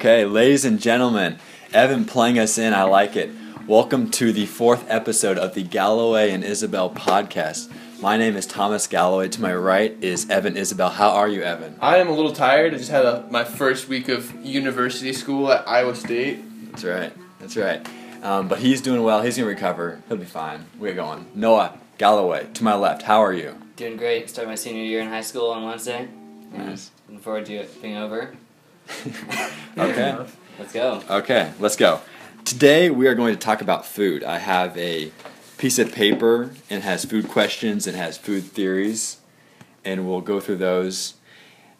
Okay, ladies and gentlemen, Evan playing us in. I like it. Welcome to the fourth episode of the Galloway and Isabel podcast. My name is Thomas Galloway. To my right is Evan Isabel. How are you, Evan? I am a little tired. I just had a, my first week of university school at Iowa State. That's right. That's right. Um, but he's doing well. He's gonna recover. He'll be fine. We're going. Noah Galloway. To my left. How are you? Doing great. Started my senior year in high school on Wednesday. Nice. Looking forward to it being over. Okay. Let's go. Okay, let's go. Today we are going to talk about food. I have a piece of paper and has food questions and has food theories, and we'll go through those.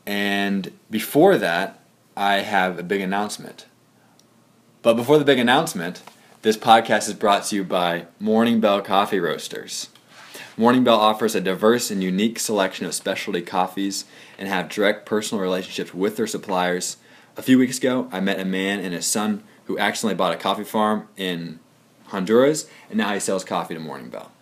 And before that, I have a big announcement. But before the big announcement, this podcast is brought to you by Morning Bell Coffee Roasters. Morning Bell offers a diverse and unique selection of specialty coffees and have direct personal relationships with their suppliers. A few weeks ago, I met a man and his son who accidentally bought a coffee farm in Honduras, and now he sells coffee to Morning Bell.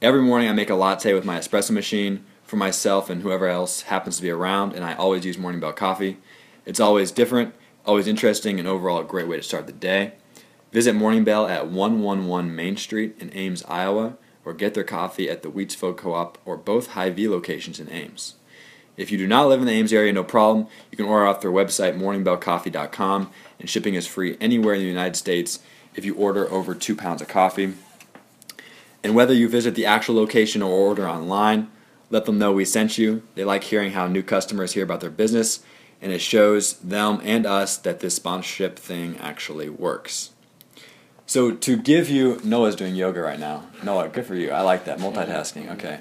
Every morning, I make a latte with my espresso machine for myself and whoever else happens to be around, and I always use Morning Bell coffee. It's always different, always interesting, and overall a great way to start the day. Visit Morning Bell at 111 Main Street in Ames, Iowa, or get their coffee at the Wheatsfield Co-op or both Hy-Vee locations in Ames. If you do not live in the Ames area, no problem. You can order off their website, morningbellcoffee.com, and shipping is free anywhere in the United States if you order over two pounds of coffee. And whether you visit the actual location or order online, let them know we sent you. They like hearing how new customers hear about their business, and it shows them and us that this sponsorship thing actually works. So to give you Noah's doing yoga right now. Noah, good for you. I like that multitasking. Okay.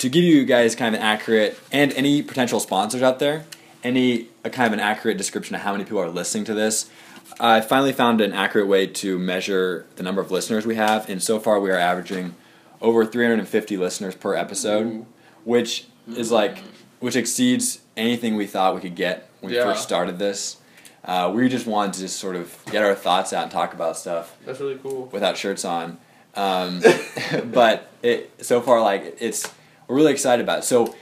To give you guys kind of an accurate and any potential sponsors out there, any a kind of an accurate description of how many people are listening to this. I finally found an accurate way to measure the number of listeners we have, and so far we are averaging over 350 listeners per episode, which is like which exceeds anything we thought we could get when we first started this. Uh, we just wanted to just sort of get our thoughts out and talk about stuff That's really cool. without shirts on. Um, but it so far like it's we're really excited about it. So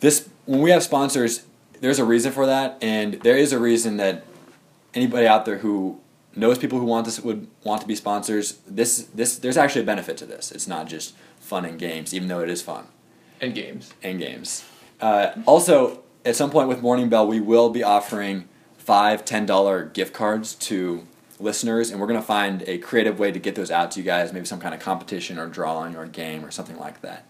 this when we have sponsors, there's a reason for that, and there is a reason that anybody out there who knows people who want this would want to be sponsors. This this there's actually a benefit to this. It's not just fun and games, even though it is fun And games. and games. Uh, also, at some point with Morning Bell, we will be offering five ten dollar gift cards to listeners, and we're gonna find a creative way to get those out to you guys. Maybe some kind of competition or drawing or game or something like that.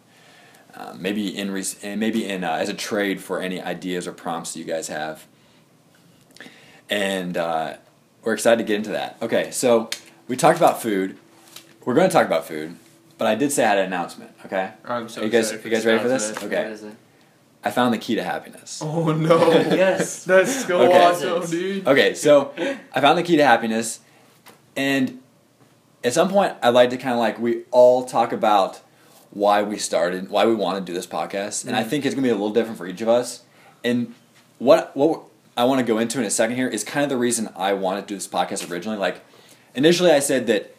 Um, maybe in res- and maybe in uh, as a trade for any ideas or prompts that you guys have. And uh, we're excited to get into that. Okay, so we talked about food. We're going to talk about food, but I did say I had an announcement. Okay. I'm so you guys, excited for you guys ready for this? Okay. What is it? I found the key to happiness. Oh no. Yes. That's so Okay. awesome, dude. Okay, so I found the key to happiness, and at some point, I'd like to kind of like we all talk about why we started, why we want to do this podcast, and I Mhm. think it's gonna be a little different for each of us. And what what I want to go into in a second here is kind of the reason I wanted to do this podcast originally. Like initially, I said that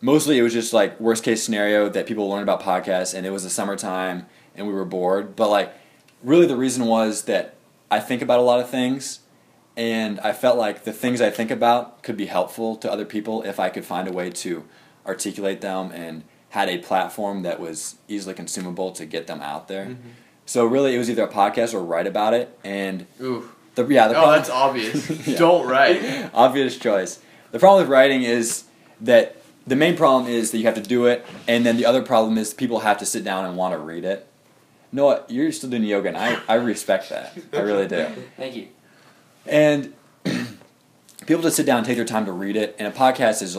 mostly it was just like worst case scenario that people learn about podcasts, and it was the summertime and we were bored. But like really, the reason was that I think about a lot of things and I felt like the things I think about could be helpful to other people if I could find a way to articulate them and had a platform that was easily consumable to get them out there. Mm-hmm. So really, it was either a podcast or write about it. And Ooh. the yeah, the Oh, problem- that's obvious. Yeah. Don't write. obvious choice. The problem with writing is that the main problem is that you have to do it, and then the other problem is people have to sit down and want to read it. Noah, you're still doing yoga, and I, I respect that. I really do. Thank you. And people just sit down and take their time to read it. And a podcast is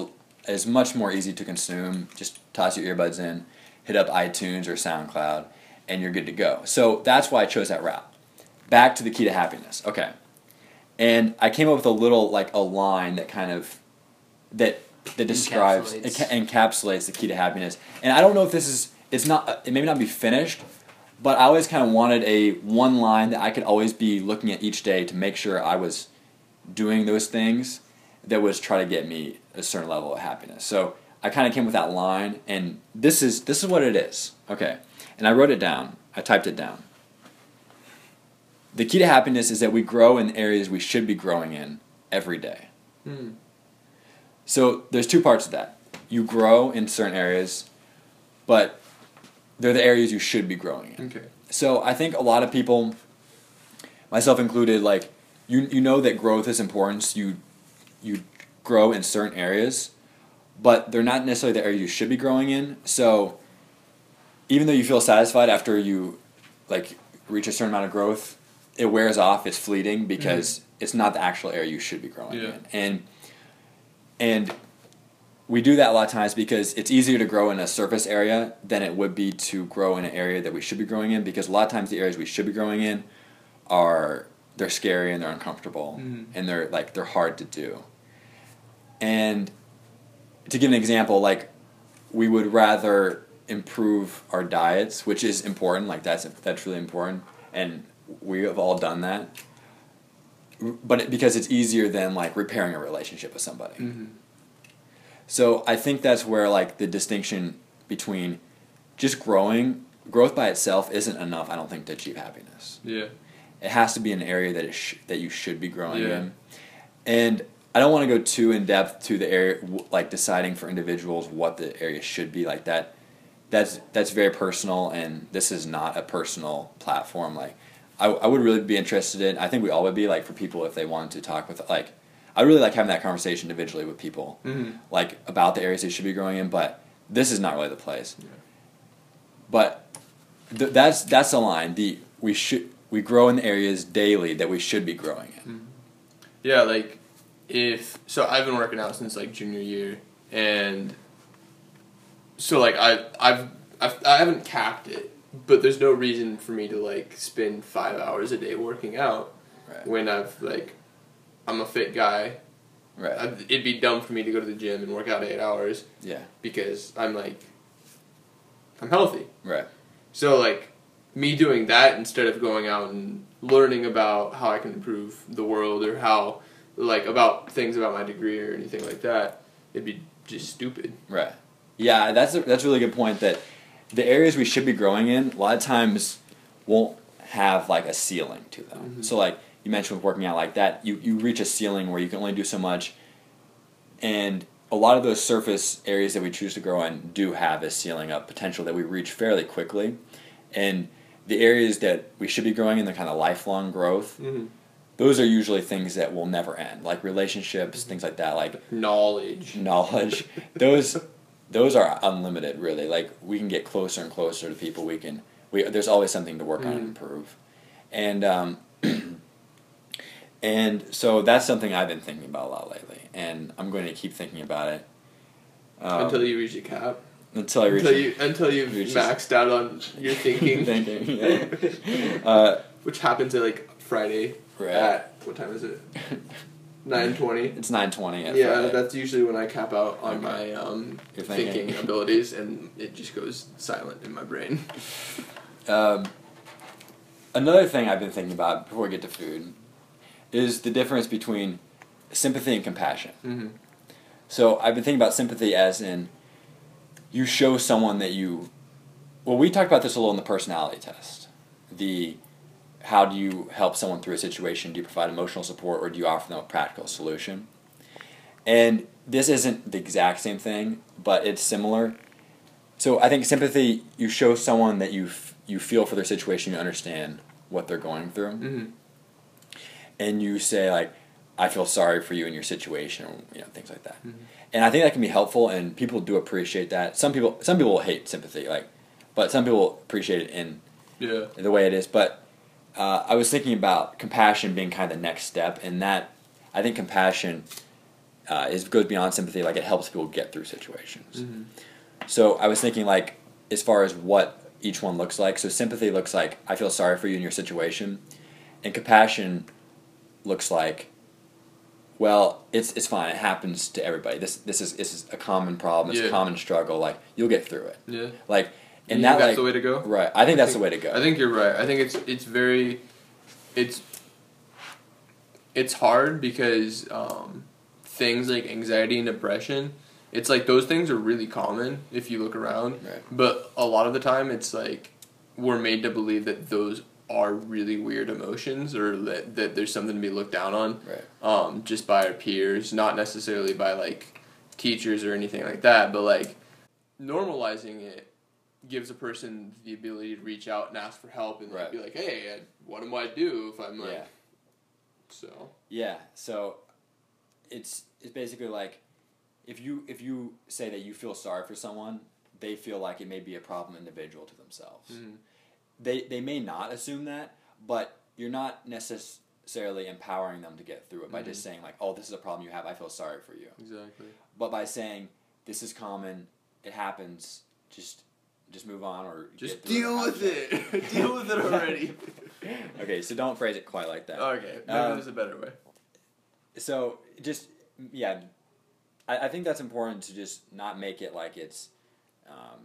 is much more easy to consume. Just toss your earbuds in, hit up iTunes or SoundCloud, and you're good to go. So that's why I chose that route. Back to the key to happiness. Okay. And I came up with a little like a line that kind of that that describes Encapsulates. ca- encapsulates the key to happiness. And I don't know if this is it's not uh, it may not be finished, but I always kind of wanted a one line that I could always be looking at each day to make sure I was doing those things that was try to get me a certain level of happiness. So I kind of came with that line, and this is this is what it is. Okay, and I wrote it down. I typed it down. the key to happiness is that we grow in areas we should be growing in every day. Mm. So there's two parts of that. You grow in certain areas, but they're the areas you should be growing in. Okay. So I think a lot of people, myself included, like you you know that growth is important. So you you grow in certain areas, but they're not necessarily the area you should be growing in. So even though you feel satisfied after you like reach a certain amount of growth, it wears off. It's fleeting because it's not the actual area you should be growing Yeah. in. And and we do that a lot of times because it's easier to grow in a surface area than it would be to grow in an area that we should be growing in because a lot of times the areas we should be growing in are they're scary and they're uncomfortable Mhm. and they're like they're hard to do. And to give an example, like we would rather improve our diets, which is important, like that's that's really important and we have all done that. But it, because it's easier than like repairing a relationship with somebody. hmm So I think that's where like the distinction between just growing, growth by itself isn't enough. I don't think to achieve happiness. Yeah. It has to be an area that it sh- that you should be growing Yeah. in, and I don't want to go too in depth to the area like deciding for individuals what the area should be like that. That's that's very personal, and this is not a personal platform. Like, I, I would really be interested in. I think we all would be like for people if they wanted to talk with like. I really like having that conversation individually with people hmm like about the areas they should be growing in, but this is not really the place. Yeah. But th- that's that's the line. The we should we grow in the areas daily that we should be growing in. Yeah, like if so, I've been working out since like junior year, and so like I I've, I've I haven't capped it, but there's no reason for me to like spend five hours a day working out Right. when I've like I'm a fit guy. Right. i it'd be dumb for me to go to the gym and work out eight hours yeah. because I'm like I'm healthy. Right. So like me doing that instead of going out and learning about how I can improve the world or how like about things about my degree or anything like that, it'd be just stupid. Right. Yeah, that's a, that's a really good point. That the areas we should be growing in a lot of times won't have like a ceiling to them. Mhm. So like you mentioned with working out like that, you you reach a ceiling where you can only do so much, and a lot of those surface areas that we choose to grow in do have a ceiling of potential that we reach fairly quickly, and the areas that we should be growing in the kind of lifelong growth Mm-hmm. Those are usually things that will never end like relationships things like that like Knowledge. knowledge those those are unlimited really like we can get closer and closer to people we can we there's always something to work on and Mhm. improve and um and so that's something i've been thinking about a lot lately and i'm going to keep thinking about it um, until you reach a cap. until i reach Until you until you've maxed out on your thinking. thinking yeah. uh, Which happens at like Friday right at what time is it? Nine twenty. it's 920 Yeah, Friday. that's usually when I cap out on Okay. my um, thinking. thinking abilities, and it just goes silent in my brain. Um, another thing I've been thinking about before we get to food is the difference between sympathy and compassion. Mm-hmm. So I've been thinking about sympathy as in you show someone that you. Well, we talked about this a little in the personality test. The how do you help someone through a situation? Do you provide emotional support or do you offer them a practical solution? And this isn't the exact same thing, but it's similar. So I think sympathy, you show someone that you f- you feel for their situation, you understand what they're going through, Mm-hmm. and you say like, "I feel sorry for you in your situation," or you know things like that. Mhm. And I think that can be helpful, and people do appreciate that. Some people some people hate sympathy, like, but some people appreciate it in Yeah. the way it is. But uh, I was thinking about compassion being kind of the next step, and that I think compassion uh, is goes beyond sympathy. Like it helps people get through situations. Mm-hmm. So I was thinking like as far as what each one looks like. So sympathy looks like I feel sorry for you in your situation, and compassion looks like well it's it's fine. It happens to everybody. This this is this is a common problem. It's Yeah. a common struggle. Like you'll get through it. Yeah. Like and that that's like the way to go. right. I think that's think- the way to go. I think you're right. I think it's it's very, it's. It's hard because um, things like anxiety and depression, it's like those things are really common if you look around. Right. But a lot of the time, it's like we're made to believe that those are really weird emotions or that, that there's something to be looked down on Right. um, just by our peers, not necessarily by like teachers or anything like that, but like normalizing it gives a person the ability to reach out and ask for help and like, Right. be like, hey, I- what do I do if I'm like, Yeah. so Yeah. So it's it's basically like if you if you say that you feel sorry for someone, they feel like it may be a problem individual to themselves. Mhm. They they may not assume that, but you're not necessarily empowering them to get through it by just saying like, "Oh, this is a problem you have. I feel sorry for you." exactly. But by saying this is common, it happens, just just move on or Just get deal or with have it. deal with it already. okay, so don't phrase it quite like that. okay, maybe Um, there's a better way. so just yeah I, I think that's important to just not make it like it's um,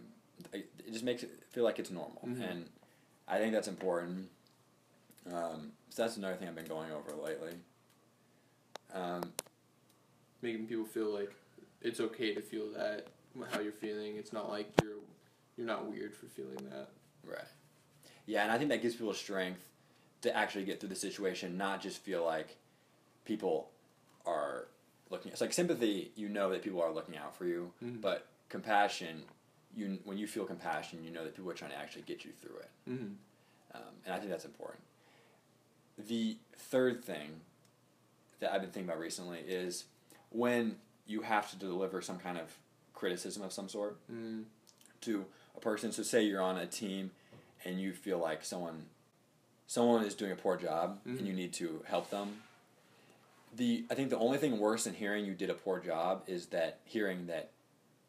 it it just makes it feel like it's normal Mhm. and i think that's important um, so that's another thing i've been going over lately um, Making people feel like it's okay to feel that how you're feeling. It's not like you're you're not weird for feeling that. right yeah and i think that gives people strength to actually get through the situation not just feel like people are looking it's like sympathy you know that people are looking out for you Mhm. but compassion you when you feel compassion you know that people are trying to actually get you through it Mm-hmm. um, and i think that's important the third thing that i've been thinking about recently is when you have to deliver some kind of criticism of some sort Mm. to a person so say you're on a team and you feel like someone someone is doing a poor job Mhm. and you need to help them the i think the only thing worse than hearing you did a poor job is that hearing that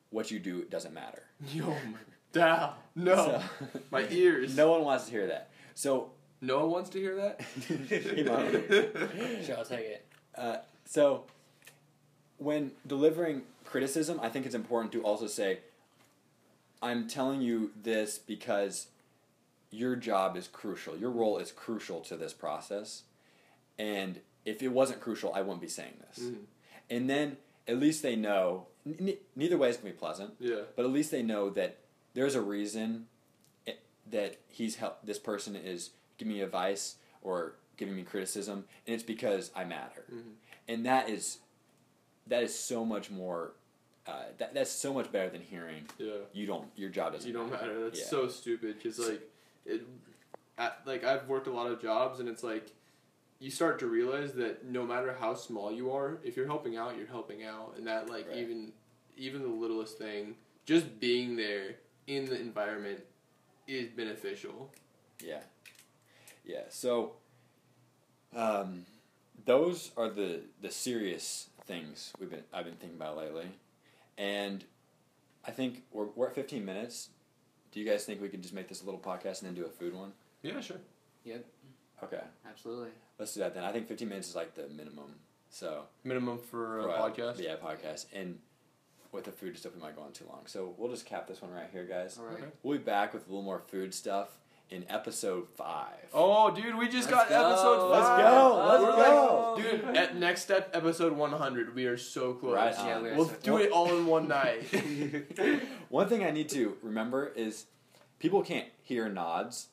what you do doesn't matter Yo, my down. No, So- my ears. no one wants to hear that so no one wants to hear that. Come on. Sure, I'll take it. Uh, so, when delivering criticism, I think it's important to also say, I'm telling you this because your job is crucial. Your role is crucial to this process. And if it wasn't crucial, I wouldn't be saying this. Mhm. And then at least they know, n- neither way is going to be pleasant, Yeah. but at least they know that there's a reason it, that he's help, this person is giving me advice or giving me criticism, and it's because I matter Mhm. and that is that is so much more uh, that, that's so much better than hearing Yeah. you don't your job doesn't You don't matter. That's Yeah. so stupid because like it, at, like I've worked a lot of jobs and it's like you start to realize that no matter how small you are, if you're helping out, you're helping out, and that like Right. even even the littlest thing, just being there in the environment is beneficial. yeah yeah so um, those are the the serious things we've been I've been thinking about lately and I think we're, we're at 15 minutes do you guys think we can just make this a little podcast and then do a food one Yeah, sure. Yep, okay absolutely. let's do that then I think 15 minutes is like the minimum so Minimum for a a- podcast. yeah podcast and with the food stuff we might go on too long so we'll just cap this one right here guys All right. Okay. We'll be back with a little more food stuff in episode five. Oh, dude, we just Let's got go. episode Let's five. go, let's We're go. like- dude. At next step, episode one hundred. We are so close. Right Yeah, we we'll so do it all in one night. One thing I need to remember is people can't hear nods.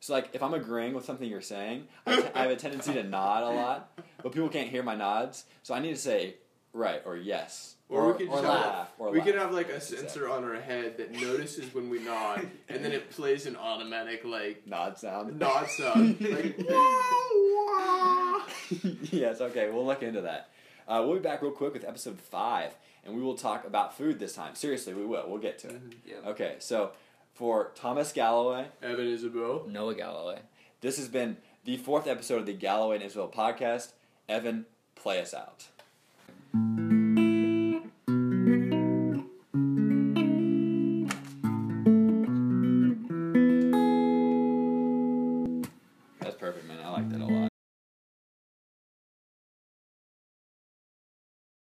So, like, if I'm agreeing with something you're saying, I, t- I have a tendency to nod a lot, but people can't hear my nods. So I need to say right or yes Or, we could or just laugh have, or we laugh. could have like a sensor on our head that notices when we nod, and then it plays an automatic like nod sound. nod sound. like, yes, okay, we'll look into that. Uh, we'll be back real quick with episode five, and we will talk about food this time. Seriously, we will. We'll get to it. Yep. Okay, so for Thomas Galloway, Evan Isabel. Noah Galloway. this has been the fourth episode of the Galloway and Isabel podcast. Evan, play us out. thank you